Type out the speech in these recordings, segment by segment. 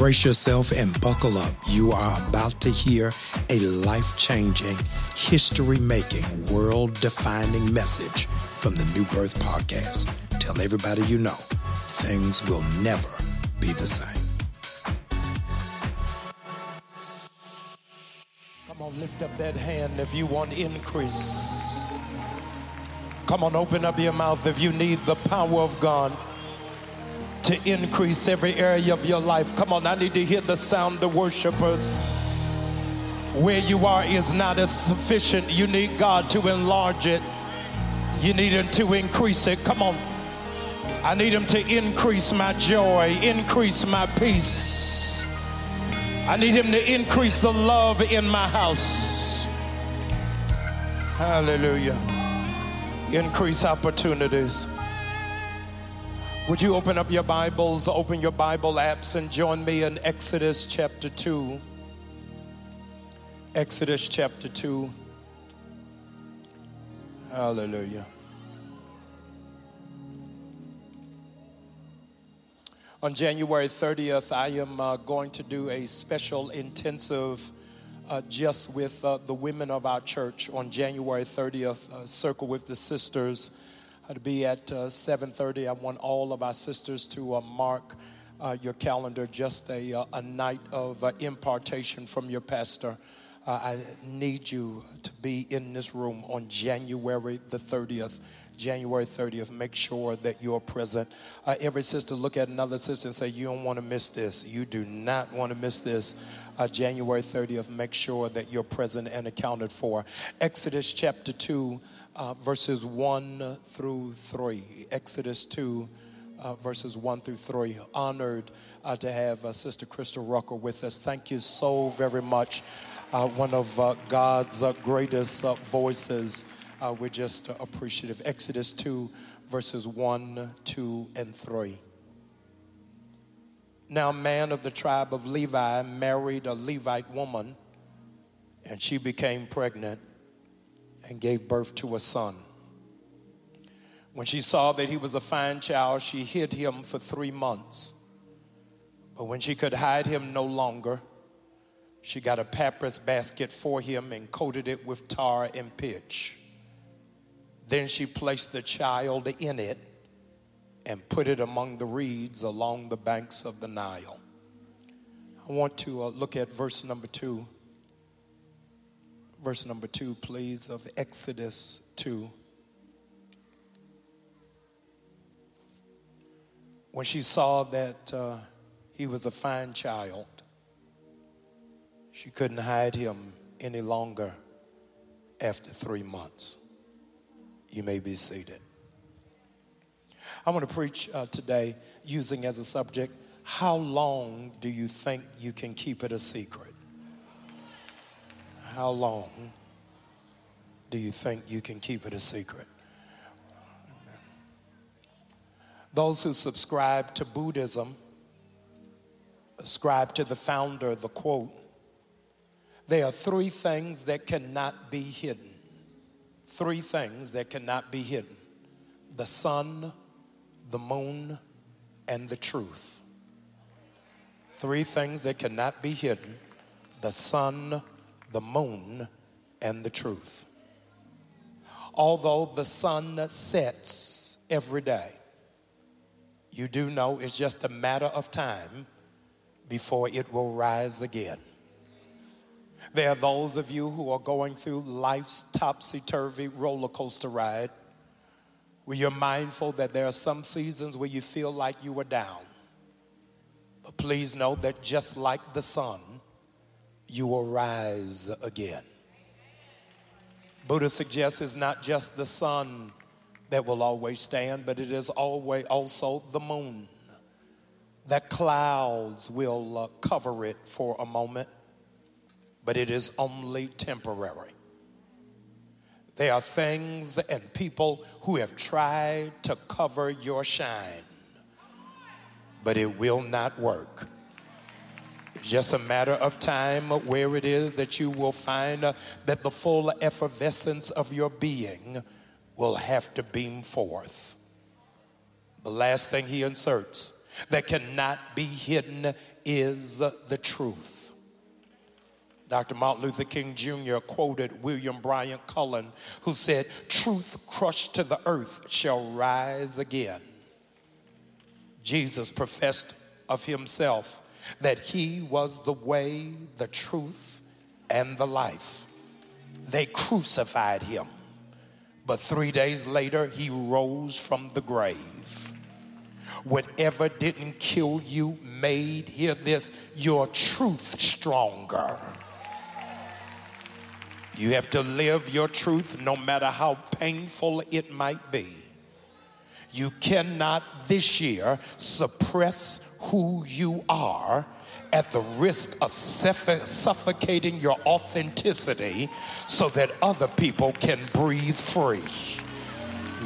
Brace yourself and buckle up. You are about to hear a life changing, history making, world defining message from the New Birth Podcast. Tell everybody you know things will never be the same. Come on, lift up that hand if you want increase. Come on, open up your mouth if you need the power of God to increase every area of your life. Come on, I need to hear the sound of worshipers. Where you are is not as sufficient. You need God to enlarge it. You need Him to increase it. Come on. I need Him to increase my joy, increase my peace. I need Him to increase the love in my house. Hallelujah. Increase opportunities. Would you open up your Bibles, open your Bible apps, and join me in Exodus chapter 2? Exodus chapter 2. Hallelujah. On January 30th, I am uh, going to do a special intensive uh, just with uh, the women of our church on January 30th, uh, Circle with the Sisters to be at uh, 7.30 i want all of our sisters to uh, mark uh, your calendar just a, uh, a night of uh, impartation from your pastor uh, i need you to be in this room on january the 30th January 30th. Make sure that you're present. Uh, every sister look at another sister and say, You don't want to miss this. You do not want to miss this. Uh, January 30th, make sure that you're present and accounted for. Exodus chapter 2 uh, verses 1 through 3. Exodus 2, uh, verses 1 through 3. Honored uh, to have uh, Sister Crystal Rucker with us. Thank you so very much. Uh, one of uh, God's greatest voices. we're just appreciative. Exodus 2, verses 1, 2, and 3. Now, man of the tribe of Levi married a Levite woman, and she became pregnant and gave birth to a son. When she saw that he was a fine child, she hid him for three months. But when she could hide him no longer, she got a papyrus basket for him and coated it with tar and pitch. Then she placed the child in it and put it among the reeds along the banks of the Nile. I want to uh, look at verse number two verse number two, please, of Exodus 2. When she saw that uh, he was a fine child, she couldn't hide him any longer after three months. You may be seated. I want to preach uh, today using as a subject how long do you think you can keep it a secret? How long do you think you can keep it a secret? Those who subscribe to Buddhism ascribe to the founder the quote there are three things that cannot be hidden. Three things that cannot be hidden the sun, the moon, and the truth. Three things that cannot be hidden the sun, the moon, and the truth. Although the sun sets every day, you do know it's just a matter of time before it will rise again. There are those of you who are going through life's topsy turvy roller coaster ride where you're mindful that there are some seasons where you feel like you are down. But please know that just like the sun, you will rise again. Buddha suggests it's not just the sun that will always stand, but it is always also the moon. That clouds will uh, cover it for a moment, but it is only temporary. There are things and people who have tried to cover your shine, but it will not work. Just a matter of time where it is that you will find uh, that the full effervescence of your being will have to beam forth. The last thing he inserts that cannot be hidden is the truth. Dr. Martin Luther King Jr. quoted William Bryant Cullen, who said, Truth crushed to the earth shall rise again. Jesus professed of himself that he was the way, the truth, and the life. They crucified him, but three days later, he rose from the grave. Whatever didn't kill you made, hear this, your truth stronger. You have to live your truth no matter how painful it might be. You cannot this year suppress who you are at the risk of suffocating your authenticity so that other people can breathe free.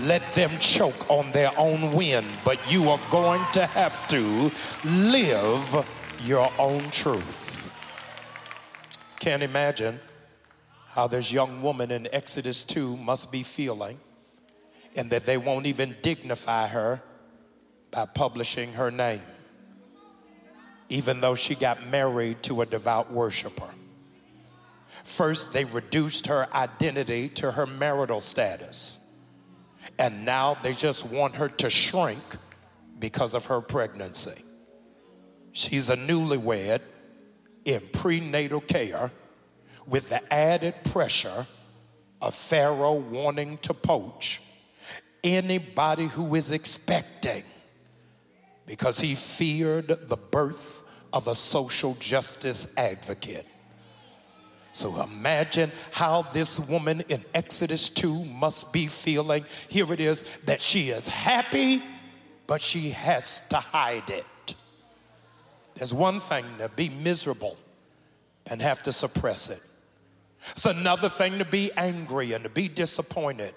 Let them choke on their own wind, but you are going to have to live your own truth. Can't imagine how this young woman in Exodus 2 must be feeling and that they won't even dignify her by publishing her name, even though she got married to a devout worshiper. First, they reduced her identity to her marital status, and now they just want her to shrink because of her pregnancy. She's a newlywed in prenatal care with the added pressure of Pharaoh wanting to poach anybody who is expecting because he feared the birth of a social justice advocate. So imagine how this woman in Exodus 2 must be feeling. Here it is that she is happy, but she has to hide it. There's one thing to be miserable and have to suppress it. It's another thing to be angry and to be disappointed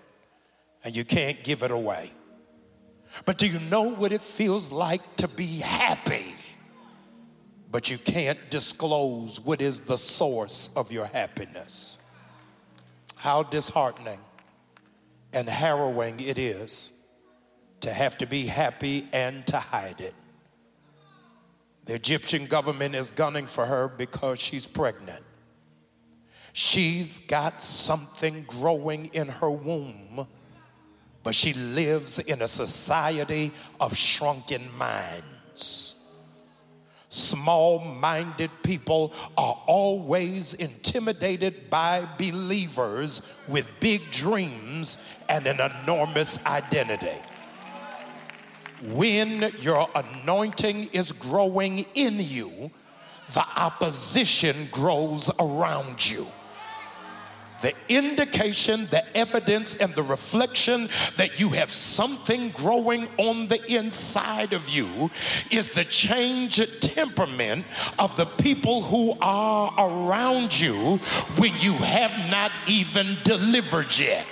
and you can't give it away. But do you know what it feels like to be happy? But you can't disclose what is the source of your happiness. How disheartening and harrowing it is to have to be happy and to hide it. The Egyptian government is gunning for her because she's pregnant. She's got something growing in her womb but she lives in a society of shrunken minds. Small minded people are always intimidated by believers with big dreams and an enormous identity. When your anointing is growing in you, the opposition grows around you the indication, the evidence, and the reflection that you have something growing on the inside of you is the change temperament of the people who are around you when you have not even delivered yet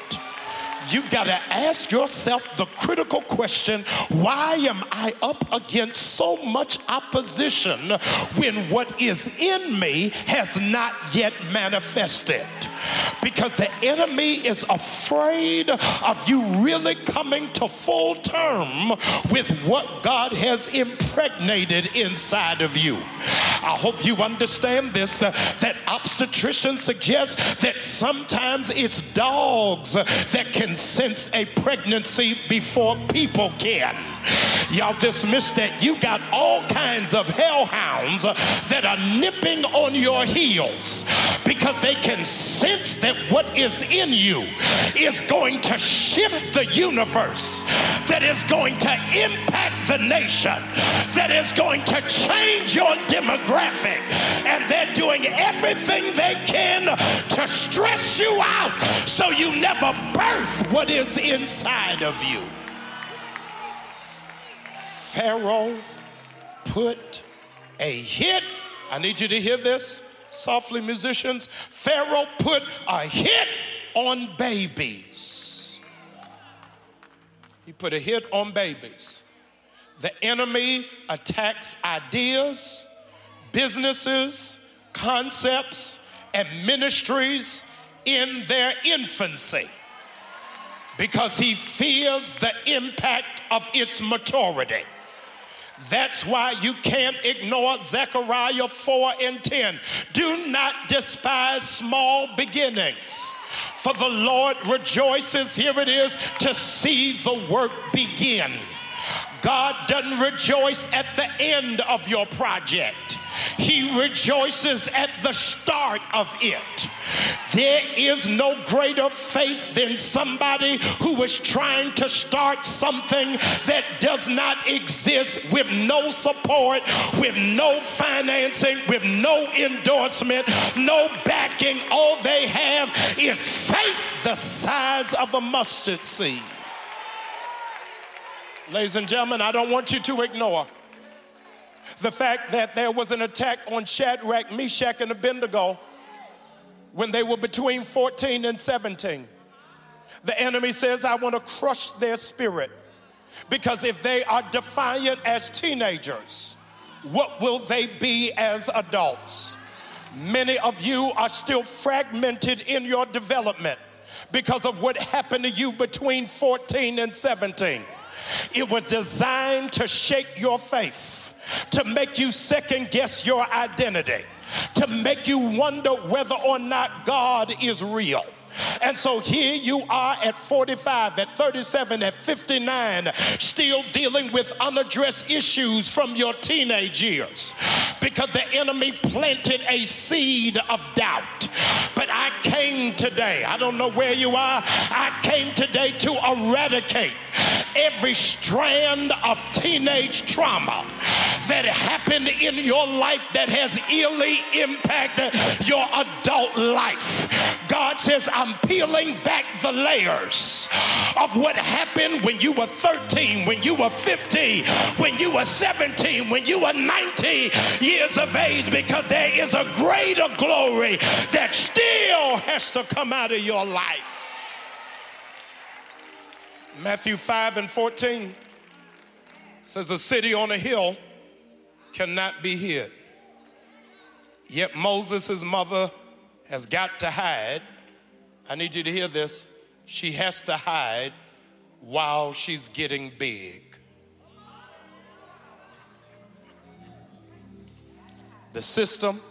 you've got to ask yourself the critical question why am I up against so much opposition when what is in me has not yet manifested? because the enemy is afraid of you really coming to full term with what God has impregnated inside of you. I hope you understand this uh, that obstetricians suggest that sometimes it's dogs that can sense a pregnancy before people can. Y'all dismiss that. You got all kinds of hellhounds that are nipping on your heels because they can sense that what is in you is going to shift the universe, that is going to impact the nation, that is going to change your demographic. And they're doing everything they can to stress you out so you never birth what is inside of you. Pharaoh put a hit. I need you to hear this softly, musicians. Pharaoh put a hit on babies. He put a hit on babies. The enemy attacks ideas, businesses, concepts, and ministries in their infancy because he fears the impact of its maturity. That's why you can't ignore Zechariah 4 and 10. Do not despise small beginnings. For the Lord rejoices, here it is, to see the work begin. God doesn't rejoice at the end of your project. He rejoices at the start of it. There is no greater faith than somebody who is trying to start something that does not exist with no support, with no financing, with no endorsement, no backing. All they have is faith the size of a mustard seed. Ladies and gentlemen, I don't want you to ignore the fact that there was an attack on Shadrach, Meshach, and Abednego when they were between 14 and 17. The enemy says, I want to crush their spirit because if they are defiant as teenagers, what will they be as adults? Many of you are still fragmented in your development because of what happened to you between 14 and 17. It was designed to shake your faith to make you second guess your identity, to make you wonder whether or not God is real. And so here you are at 45, at 37, at 59, still dealing with unaddressed issues from your teenage years because the enemy planted a seed of doubt. But I came today, I don't know where you are, I came today to eradicate every strand of teenage trauma that happened in your life that has illy impacted your adult life. God says, I'm peeling back the layers of what happened when you were 13, when you were 15, when you were 17, when you were 19 years of age, because there is a greater glory that still has to come out of your life. Matthew 5 and 14 says, A city on a hill cannot be hid. Yet Moses' mother has got to hide. I need you to hear this. She has to hide while she's getting big. The system,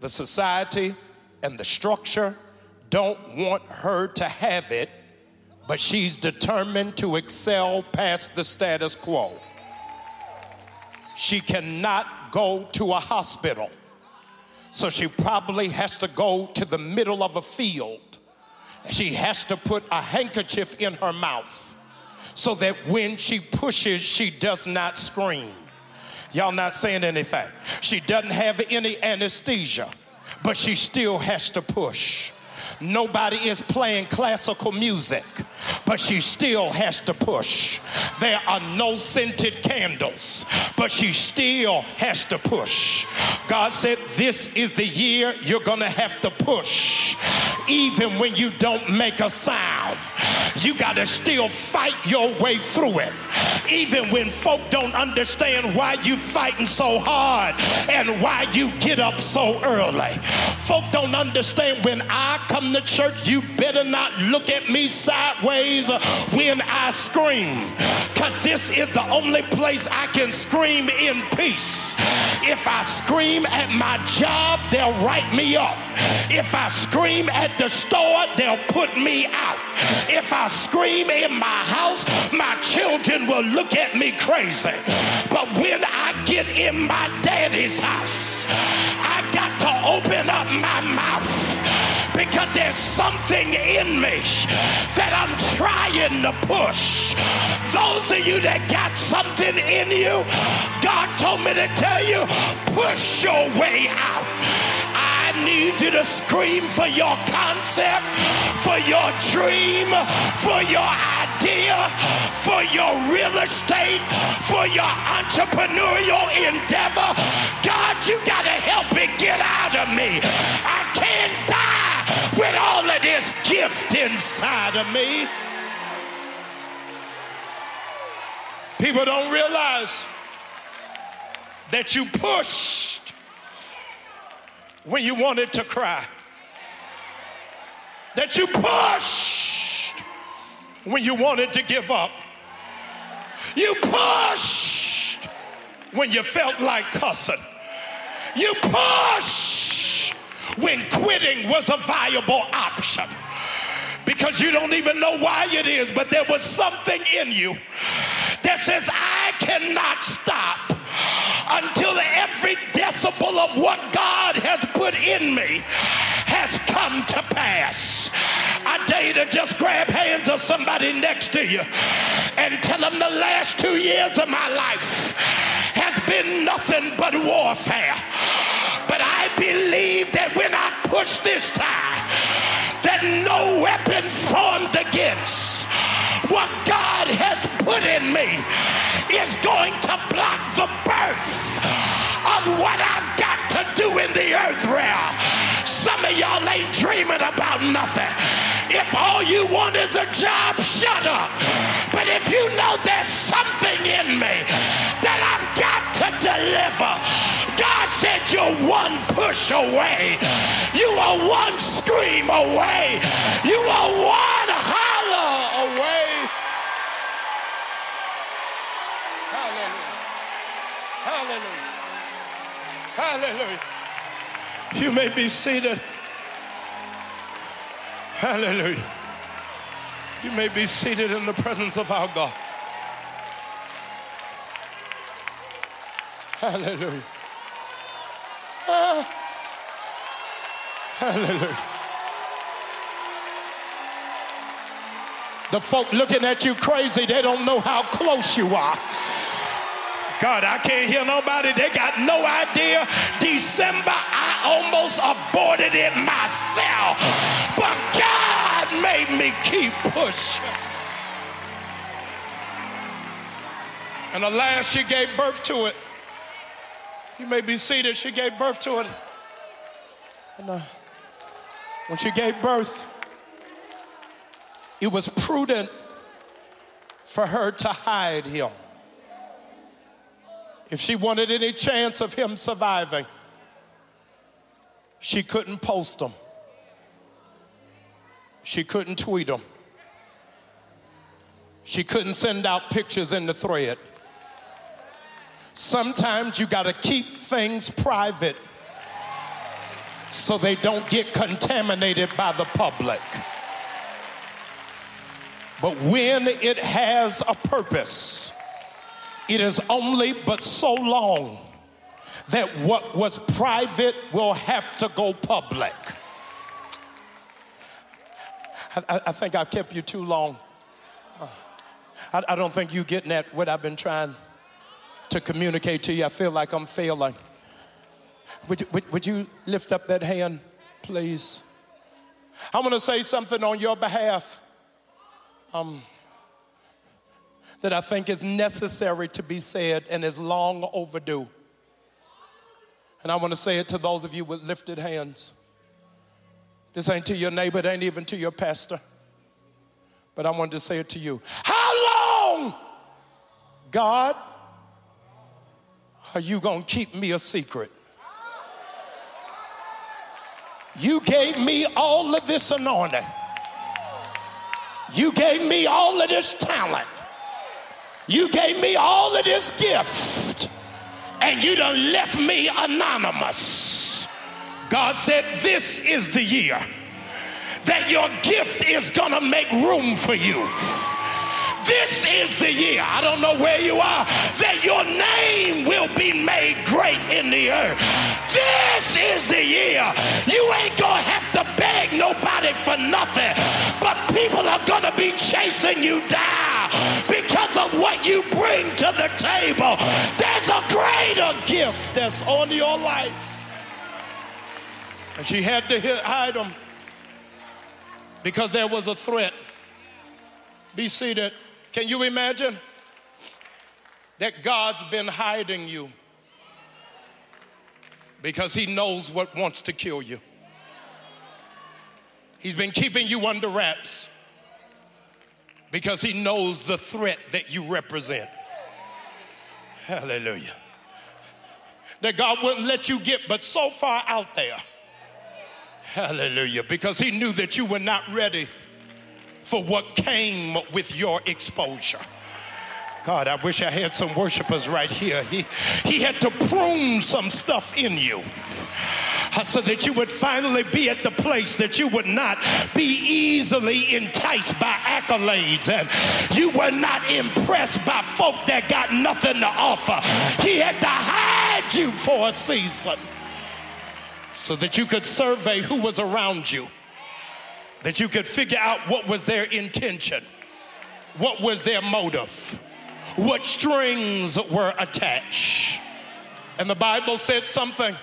the society, and the structure don't want her to have it but she's determined to excel past the status quo. She cannot go to a hospital, so she probably has to go to the middle of a field. She has to put a handkerchief in her mouth so that when she pushes, she does not scream. Y'all not saying anything. She doesn't have any anesthesia, but she still has to push. Nobody is playing classical music, but she still has to push. There are no scented candles, but she still has to push. God said, This is the year you're going to have to push, even when you don't make a sound. You got to still fight your way through it, even when folk don't understand why you fighting so hard and why you get up so early. Folk don't understand when I come to church, you better not look at me sideways when I scream. Because this is the only place I can scream in peace. If I scream at my job, they'll write me up. If I scream at the store, they'll put me out. If I scream in my house, my children will look at me crazy. But when I get in my daddy's house, I got to open up my mouth because there's something in me that I'm trying to push. Those of you that got something in you, God told me to tell you, push your way out. I need you to scream for your concept, for your dream, for your idea, for your real estate, for your entrepreneurial endeavor. God, you got to help it get out of me. I can't die with all of this gift inside of me. People don't realize that you pushed when you wanted to cry. That you pushed when you wanted to give up. You pushed when you felt like cussing. You pushed when quitting was a viable option because you don't even know why it is, but there was something in you that says, I cannot stop until every decibel of what God has put in me has come to pass. I dare you to just grab hands of somebody next to you and tell them the last two years of my life has been nothing but warfare. But I believe that when I push this tie, that no weapon formed against what God has put in me is going to block the birth of what I've got to do in the earth realm. Some of y'all ain't dreaming about nothing. If all you want is a job, shut up. But if you know there's something in me that I've got to deliver, God said you're one push away. You are one scream away. You are one holler away. Hallelujah. Hallelujah. You may be seated. Hallelujah. You may be seated in the presence of our God. Hallelujah. Ah. Hallelujah. The folk looking at you crazy, they don't know how close you are. God, I can't hear nobody. They got no idea. December, I almost aborted it myself. But God made me keep pushing. And alas, she gave birth to it. You may be seated. She gave birth to it. And uh, when she gave birth, it was prudent for her to hide him. If she wanted any chance of him surviving, she couldn't post him. She couldn't tweet him. She couldn't send out pictures in the thread. Sometimes you got to keep things private so they don't get contaminated by the public. But when it has a purpose, it is only but so long that what was private will have to go public. I, I think I've kept you too long. I, I don't think you're getting at what I've been trying to communicate to you. I feel like I'm failing. Would, would, would you lift up that hand, please? I'm going to say something on your behalf um, that I think is necessary to be said and is long overdue. And I want to say it to those of you with lifted hands. This ain't to your neighbor, it ain't even to your pastor. But I wanted to say it to you. How long, God, are you going to keep me a secret? You gave me all of this anointing. You gave me all of this talent. You gave me all of this gift. And you done left me anonymous. God said, This is the year that your gift is gonna make room for you. This is the year, I don't know where you are, that your name will be made great in the earth. This is the year. You ain't gonna have to beg nobody for nothing, but people are gonna be chasing you down because of what you bring to the table. There's a greater gift that's on your life. And she had to hide them because there was a threat. Be seated. Can you imagine that God's been hiding you because He knows what wants to kill you? He's been keeping you under wraps because He knows the threat that you represent. Hallelujah. That God wouldn't let you get but so far out there. Hallelujah. Because He knew that you were not ready for what came with your exposure. God, I wish I had some worshipers right here. He, he had to prune some stuff in you Uh, so that you would finally be at the place that you would not be easily enticed by accolades and you were not impressed by folk that got nothing to offer. He had to hide you for a season so that you could survey who was around you, that you could figure out what was their intention, what was their motive what strings were attached. And the Bible said something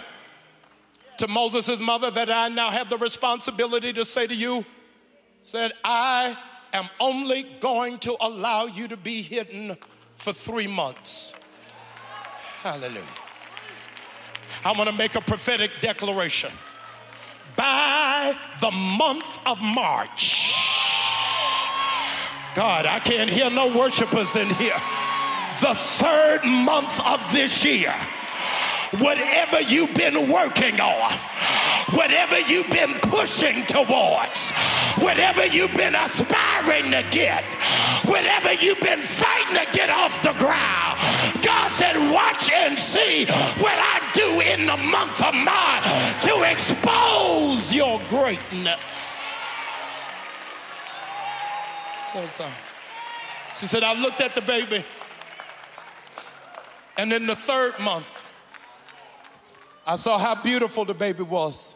to Moses' mother that I now have the responsibility to say to you said, I am only going to allow you to be hidden for three months. Hallelujah. I want to make a prophetic declaration. By the month of March, God, I can't hear no worshipers in here the third month of this year, whatever you've been working on, whatever you've been pushing towards, whatever you've been aspiring to get, whatever you've been fighting to get off the ground, God said, Watch and see what I do in the month of March to expose your greatness. So, she said, I looked at the baby. And in the third month, I saw how beautiful the baby was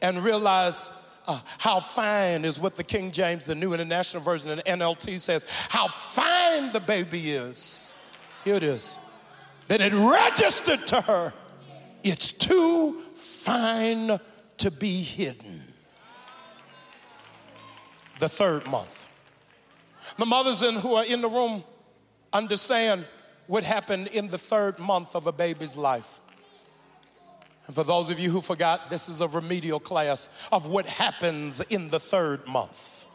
and realized uh, how fine is what the King James, the New International Version, and NLT says, how fine the baby is. Here it is. That it registered to her, it's too fine to be hidden. The third month. The mothers in, who are in the room understand what happened in the third month of a baby's life. And for those of you who forgot, this is a remedial class of what happens in the third month.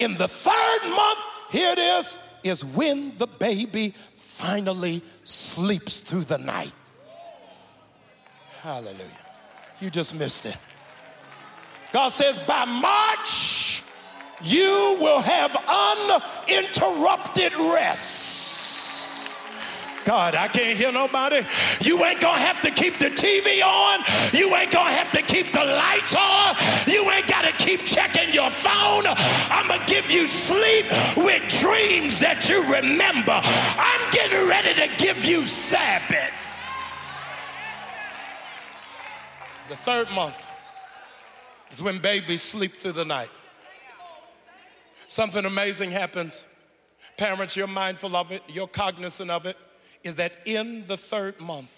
In the third month, here it is, is when the baby finally sleeps through the night. Hallelujah. You just missed it. God says, by March, you will have uninterrupted rest. God, I can't hear nobody. You ain't gonna have to keep the TV on. You ain't gonna have to keep the lights on. You ain't gotta keep checking your phone. I'm gonna give you sleep with dreams that you remember. I'm getting ready to give you Sabbath. The third month is when babies sleep through the night. Something amazing happens. Parents, you're mindful of it, you're cognizant of it is that in the third month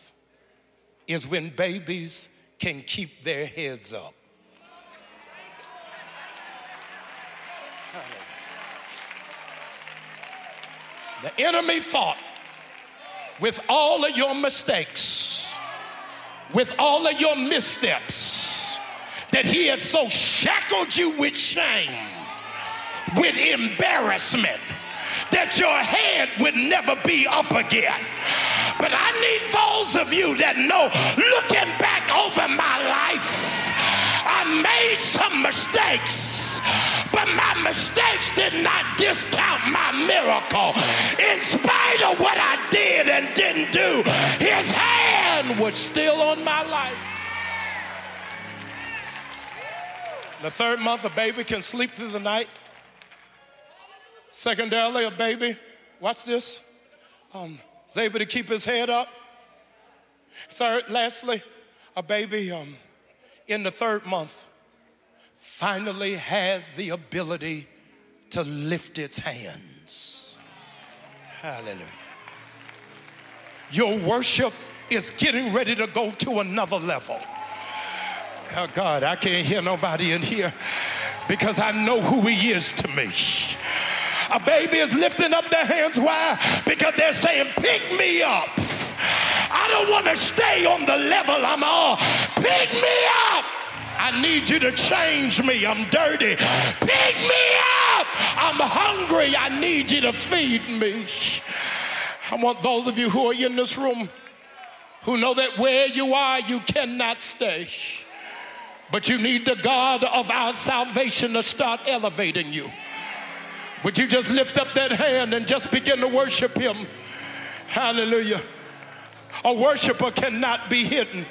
is when babies can keep their heads up. The enemy thought with all of your mistakes, with all of your missteps, that he had so shackled you with shame, with embarrassment that your head would never be up again. But I need those of you that know, looking back over my life, I made some mistakes, but my mistakes did not discount my miracle. In spite of what I did and didn't do, his hand was still on my life. The third month, a baby can sleep through the night. Secondarily, a baby, watch this, um, is able to keep his head up. Third, lastly, a baby um, in the third month finally has the ability to lift its hands. Hallelujah. Your worship is getting ready to go to another level. Oh God, I can't hear nobody in here because I know who He is to me. A baby is lifting up their hands. Why? Because they're saying, Pick me up. I don't want to stay on the level I'm on. Pick me up. I need you to change me. I'm dirty. Pick me up. I'm hungry. I need you to feed me. I want those of you who are in this room who know that where you are, you cannot stay. But you need the God of our salvation to start elevating you. Would you just lift up that hand and just begin to worship Him? Hallelujah. A worshiper cannot be hidden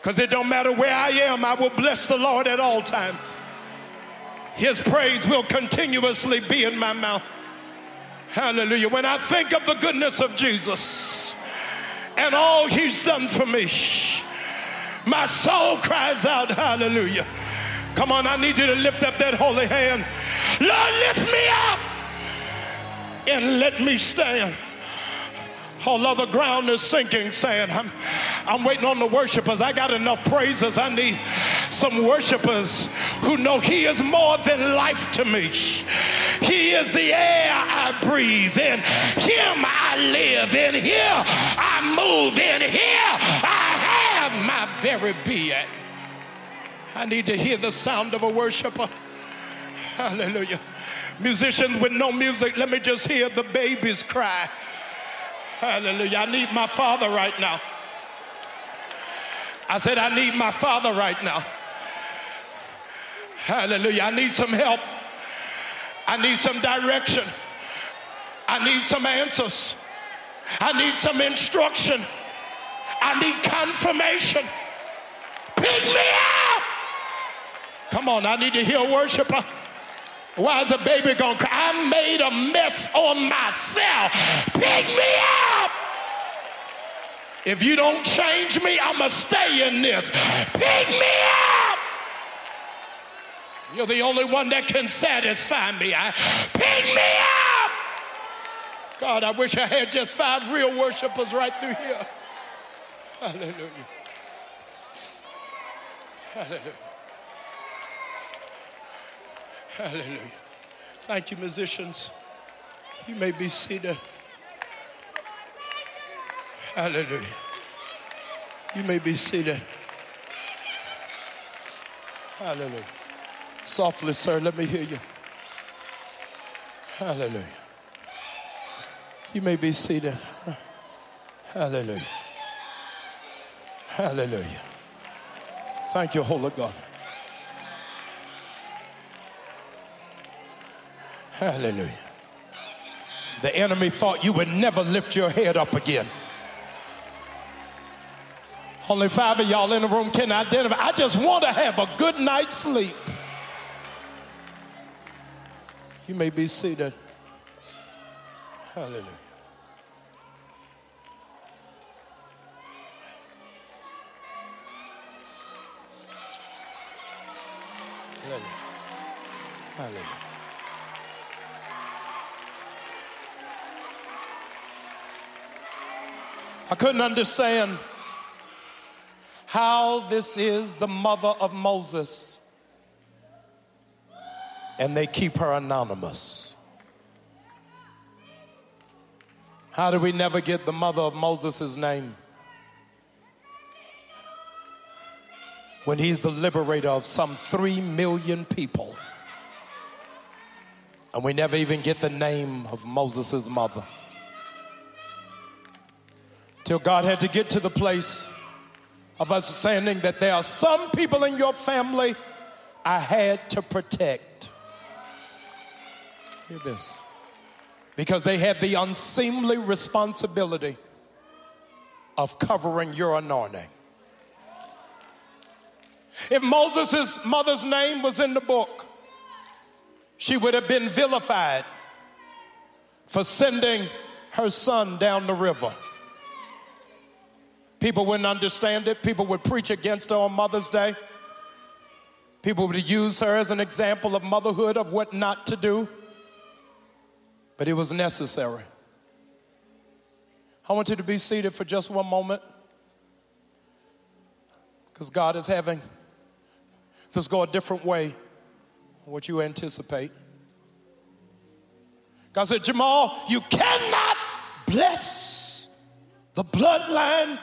because it don't matter where I am, I will bless the Lord at all times. His praise will continuously be in my mouth. Hallelujah. When I think of the goodness of Jesus and all He's done for me, my soul cries out, Hallelujah. Come on, I need you to lift up that holy hand. Lord, lift me up and let me stand. All other ground is sinking, saying, I'm, I'm waiting on the worshipers. I got enough praises. I need some worshipers who know He is more than life to me. He is the air I breathe. In Him I live. In here I move. In here I have my very being. I need to hear the sound of a worshiper. Hallelujah. Musicians with no music, let me just hear the babies cry. Hallelujah. I need my father right now. I said, I need my father right now. Hallelujah. I need some help. I need some direction. I need some answers. I need some instruction. I need confirmation. Pick me up. Come on, I need to hear a worshiper. Why is a baby gonna cry? I made a mess on myself. Pick me up. If you don't change me, I'm gonna stay in this. Pick me up. You're the only one that can satisfy me. I, pick me up. God, I wish I had just five real worshipers right through here. Hallelujah. Hallelujah. Hallelujah. Thank you, musicians. You may be seated. Hallelujah. You may be seated. Hallelujah. Softly, sir, let me hear you. Hallelujah. You may be seated. Hallelujah. Hallelujah. Thank you, Holy God. Hallelujah. The enemy thought you would never lift your head up again. Only five of y'all in the room can identify. I just want to have a good night's sleep. You may be seated. Hallelujah. Hallelujah. Hallelujah. I couldn't understand how this is the mother of Moses and they keep her anonymous. How do we never get the mother of Moses' name? When he's the liberator of some three million people. And we never even get the name of Moses' mother. Till God had to get to the place of understanding that there are some people in your family I had to protect. Hear this. Because they had the unseemly responsibility of covering your anointing. If Moses' mother's name was in the book, she would have been vilified for sending her son down the river. People wouldn't understand it. People would preach against her on Mother's Day. People would use her as an example of motherhood, of what not to do. But it was necessary. I want you to be seated for just one moment. Because God is having this go a different way what you anticipate. God said, Jamal, you cannot bless the bloodline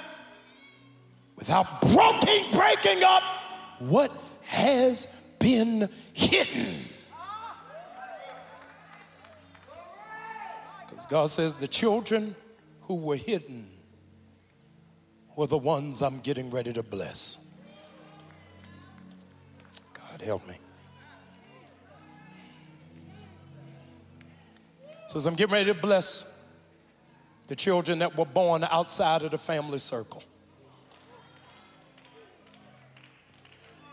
without broken, breaking up what has been hidden. Because God says the children who were hidden were the ones I'm getting ready to bless. God help me. Says, I'm getting ready to bless the children that were born outside of the family circle.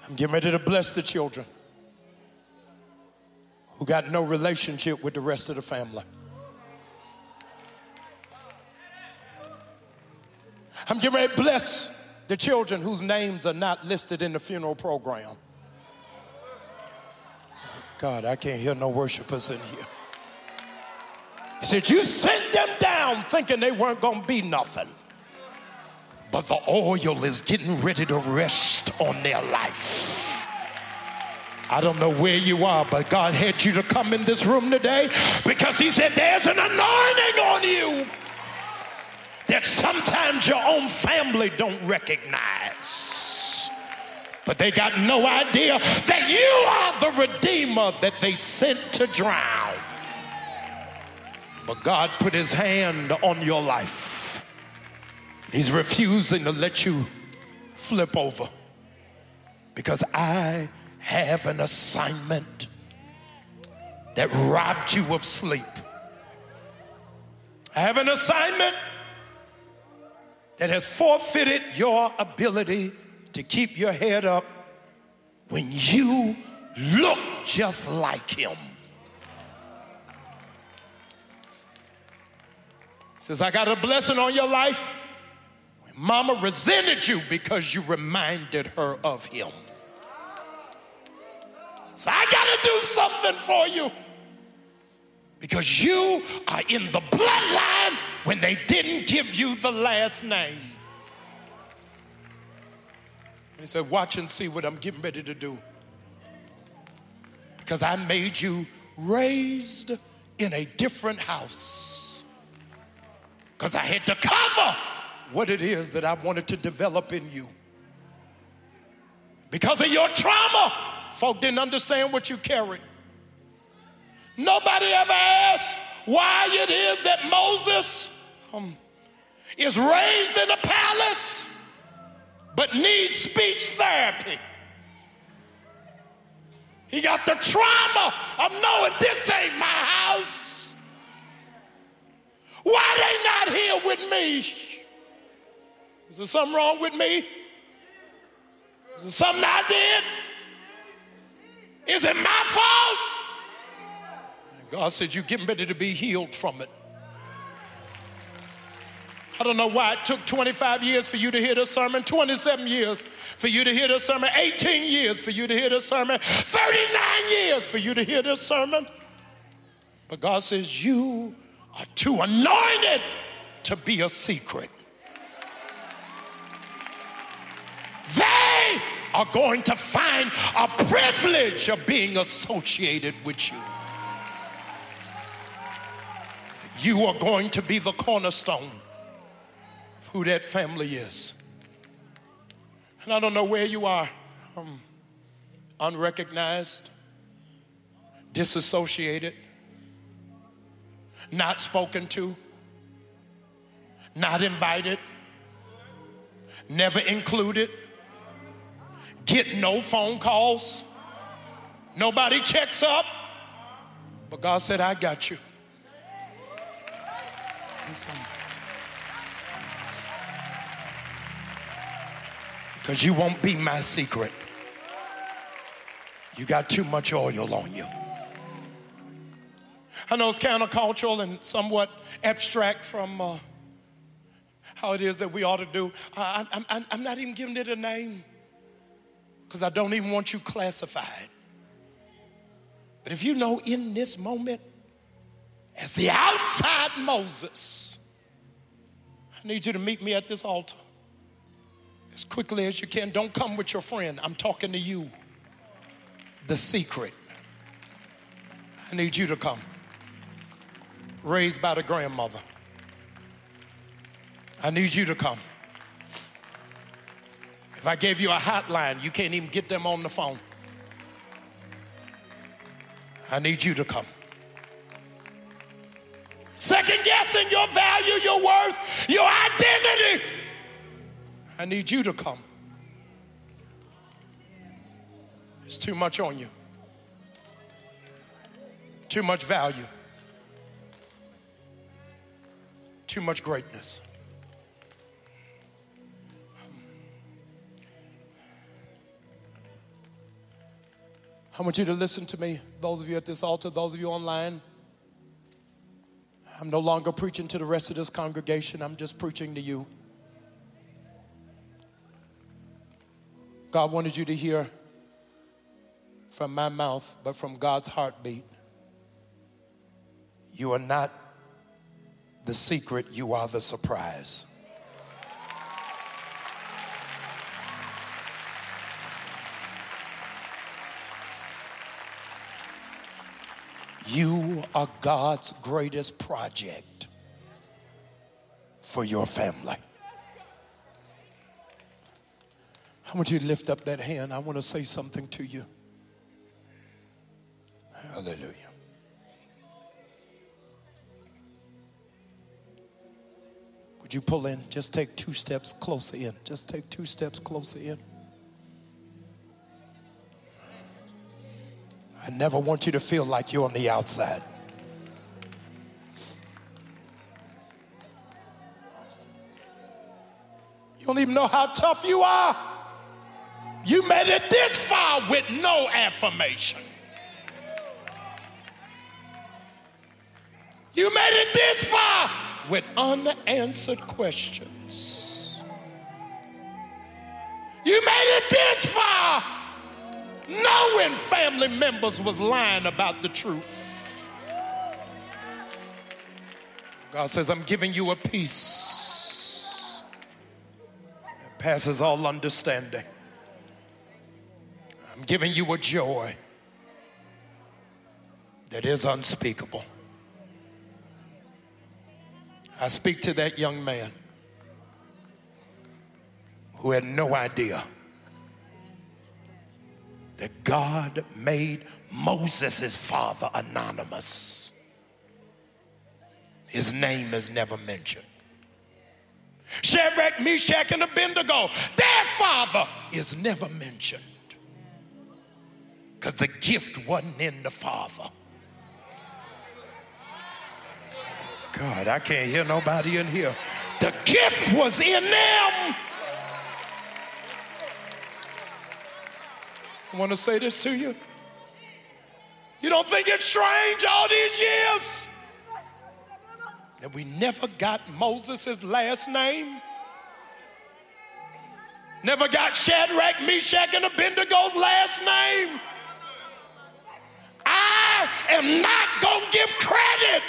I'm getting ready to bless the children who got no relationship with the rest of the family. I'm getting ready to bless the children whose names are not listed in the funeral program. God, I can't hear no worshipers in here. He said, You sent them down thinking they weren't going to be nothing. But the oil is getting ready to rest on their life. I don't know where you are, but God had you to come in this room today because He said, There's an anointing on you that sometimes your own family don't recognize. But they got no idea that you are the Redeemer that they sent to drown. But God put his hand on your life. He's refusing to let you flip over because I have an assignment that robbed you of sleep. I have an assignment that has forfeited your ability to keep your head up when you look just like him. Says, I got a blessing on your life. Mama resented you because you reminded her of him. So I got to do something for you because you are in the bloodline when they didn't give you the last name. And he said, Watch and see what I'm getting ready to do. Because I made you raised in a different house because I had to cover what it is that I wanted to develop in you. Because of your trauma, folk didn't understand what you carried. Nobody ever asked why it is that Moses um, is raised in a palace but needs speech therapy. He got the trauma of knowing this ain't my house. Why they not here with me? Is there something wrong with me? Is there something I did? Is it my fault? And God said, You're getting ready to be healed from it. I don't know why it took 25 years for you to hear the sermon, 27 years for you to hear the sermon, 18 years for you to hear the sermon, 39 years for you to hear the sermon. But God says, You are too anointed to be a secret. Are going to find a privilege of being associated with you. You are going to be the cornerstone of who that family is. And I don't know where you are, um, unrecognized, disassociated not spoken to, not invited, never included, get no phone calls, nobody checks up. But God said, I got you. Because you won't be my secret. You got too much oil on you. I know it's countercultural and somewhat abstract from uh, how it is that we ought to do. I, I'm not even giving it a name because I don't even want you classified. But if you know in this moment, as the outside Moses, I need you to meet me at this altar as quickly as you can. Don't come with your friend. I'm talking to you. The secret. I need you to come raised by the grandmother. I need you to come. If I gave you a hotline, you can't even get them on the phone. I need you to come. Second guessing your value, your worth, your identity. I need you to come. It's too much on you, too much value. Too much greatness. I want you to listen to me, those of you at this altar, those of you online. I'm no longer preaching to the rest of this congregation, I'm just preaching to you. God wanted you to hear from my mouth, but from God's heartbeat. You are not the secret, you are the surprise. You are God's greatest project for your family. I want you to lift up that hand. I want to say something to you. Hallelujah. Would you pull in? Just take two steps closer in. Just take two steps closer in. I never want you to feel like you're on the outside. You don't even know how tough you are. You made it this far with no affirmation. You made it this far with unanswered questions. You made it this far knowing family members was lying about the truth. God says, I'm giving you a peace that passes all understanding. I'm giving you a joy that is unspeakable. I speak to that young man who had no idea that God made Moses' father anonymous. His name is never mentioned. Shadrach, Meshach, and Abednego, their father is never mentioned. Because the gift wasn't in the father. God, I can't hear nobody in here. The gift was in them. I want to say this to you. You don't think it's strange all these years that we never got Moses' last name? Never got Shadrach, Meshach, and Abednego's last name? I am not going to give credit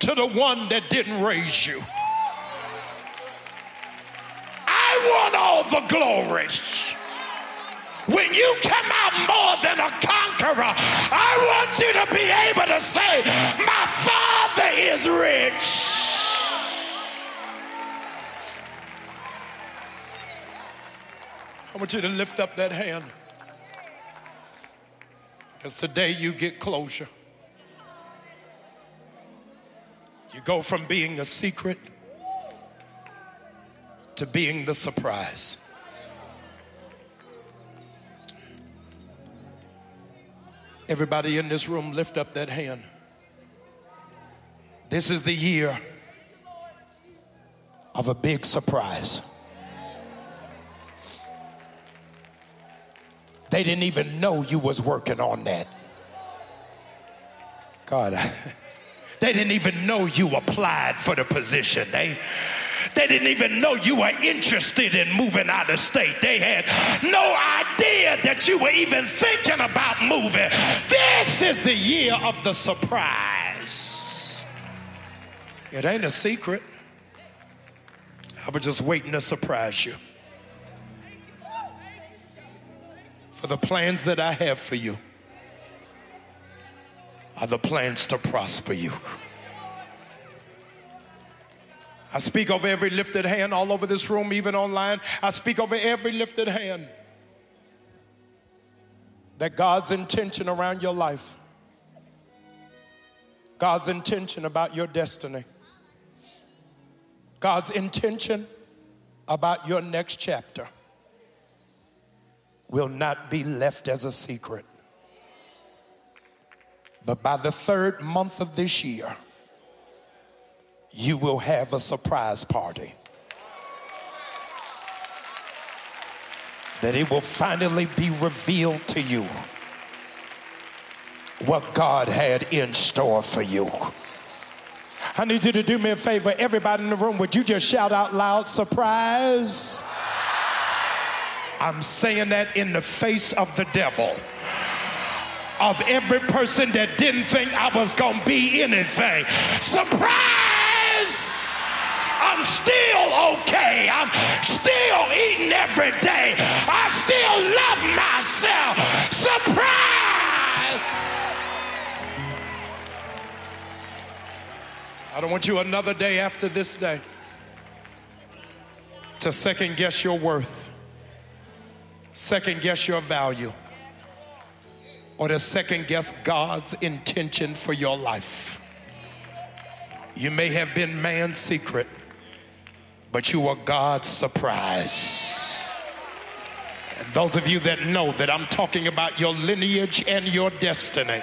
to the one that didn't raise you. I want all the glory. When you come out more than a conqueror, I want you to be able to say, My Father is rich. I want you to lift up that hand. Because today you get closure. You go from being a secret to being the surprise. Everybody in this room, lift up that hand. This is the year of a big surprise. They didn't even know you was working on that. God, they didn't even know you applied for the position. They they didn't even know you were interested in moving out of state. They had no idea that you were even thinking about moving. This is the year of the surprise. It ain't a secret. I was just waiting to surprise you. For the plans that I have for you are the plans to prosper you. I speak over every lifted hand all over this room, even online. I speak over every lifted hand that God's intention around your life, God's intention about your destiny, God's intention about your next chapter will not be left as a secret. But by the third month of this year, you will have a surprise party. That it will finally be revealed to you what God had in store for you. I need you to do me a favor. Everybody in the room, would you just shout out loud, surprise? I'm saying that in the face of the devil. Of every person that didn't think I was going to be anything. Surprise! I'm still okay. I'm still eating every day. I still love myself. Surprise! I don't want you another day after this day to second guess your worth, second guess your value, or to second guess God's intention for your life. You may have been man's secret, but you were God's surprise. And those of you that know that I'm talking about your lineage and your destiny,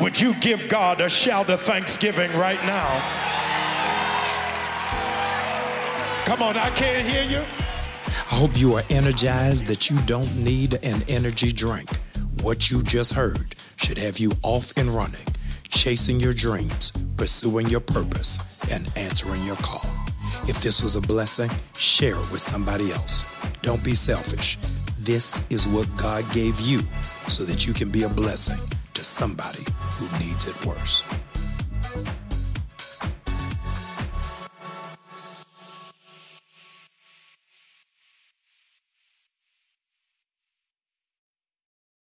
would you give God a shout of thanksgiving right now? Come on, I can't hear you. I hope you are energized that you don't need an energy drink. What you just heard should have you off and running, chasing your dreams, pursuing your purpose, and answering your call. If this was a blessing, share it with somebody else. Don't be selfish. This is what God gave you so that you can be a blessing to somebody who needs it worse.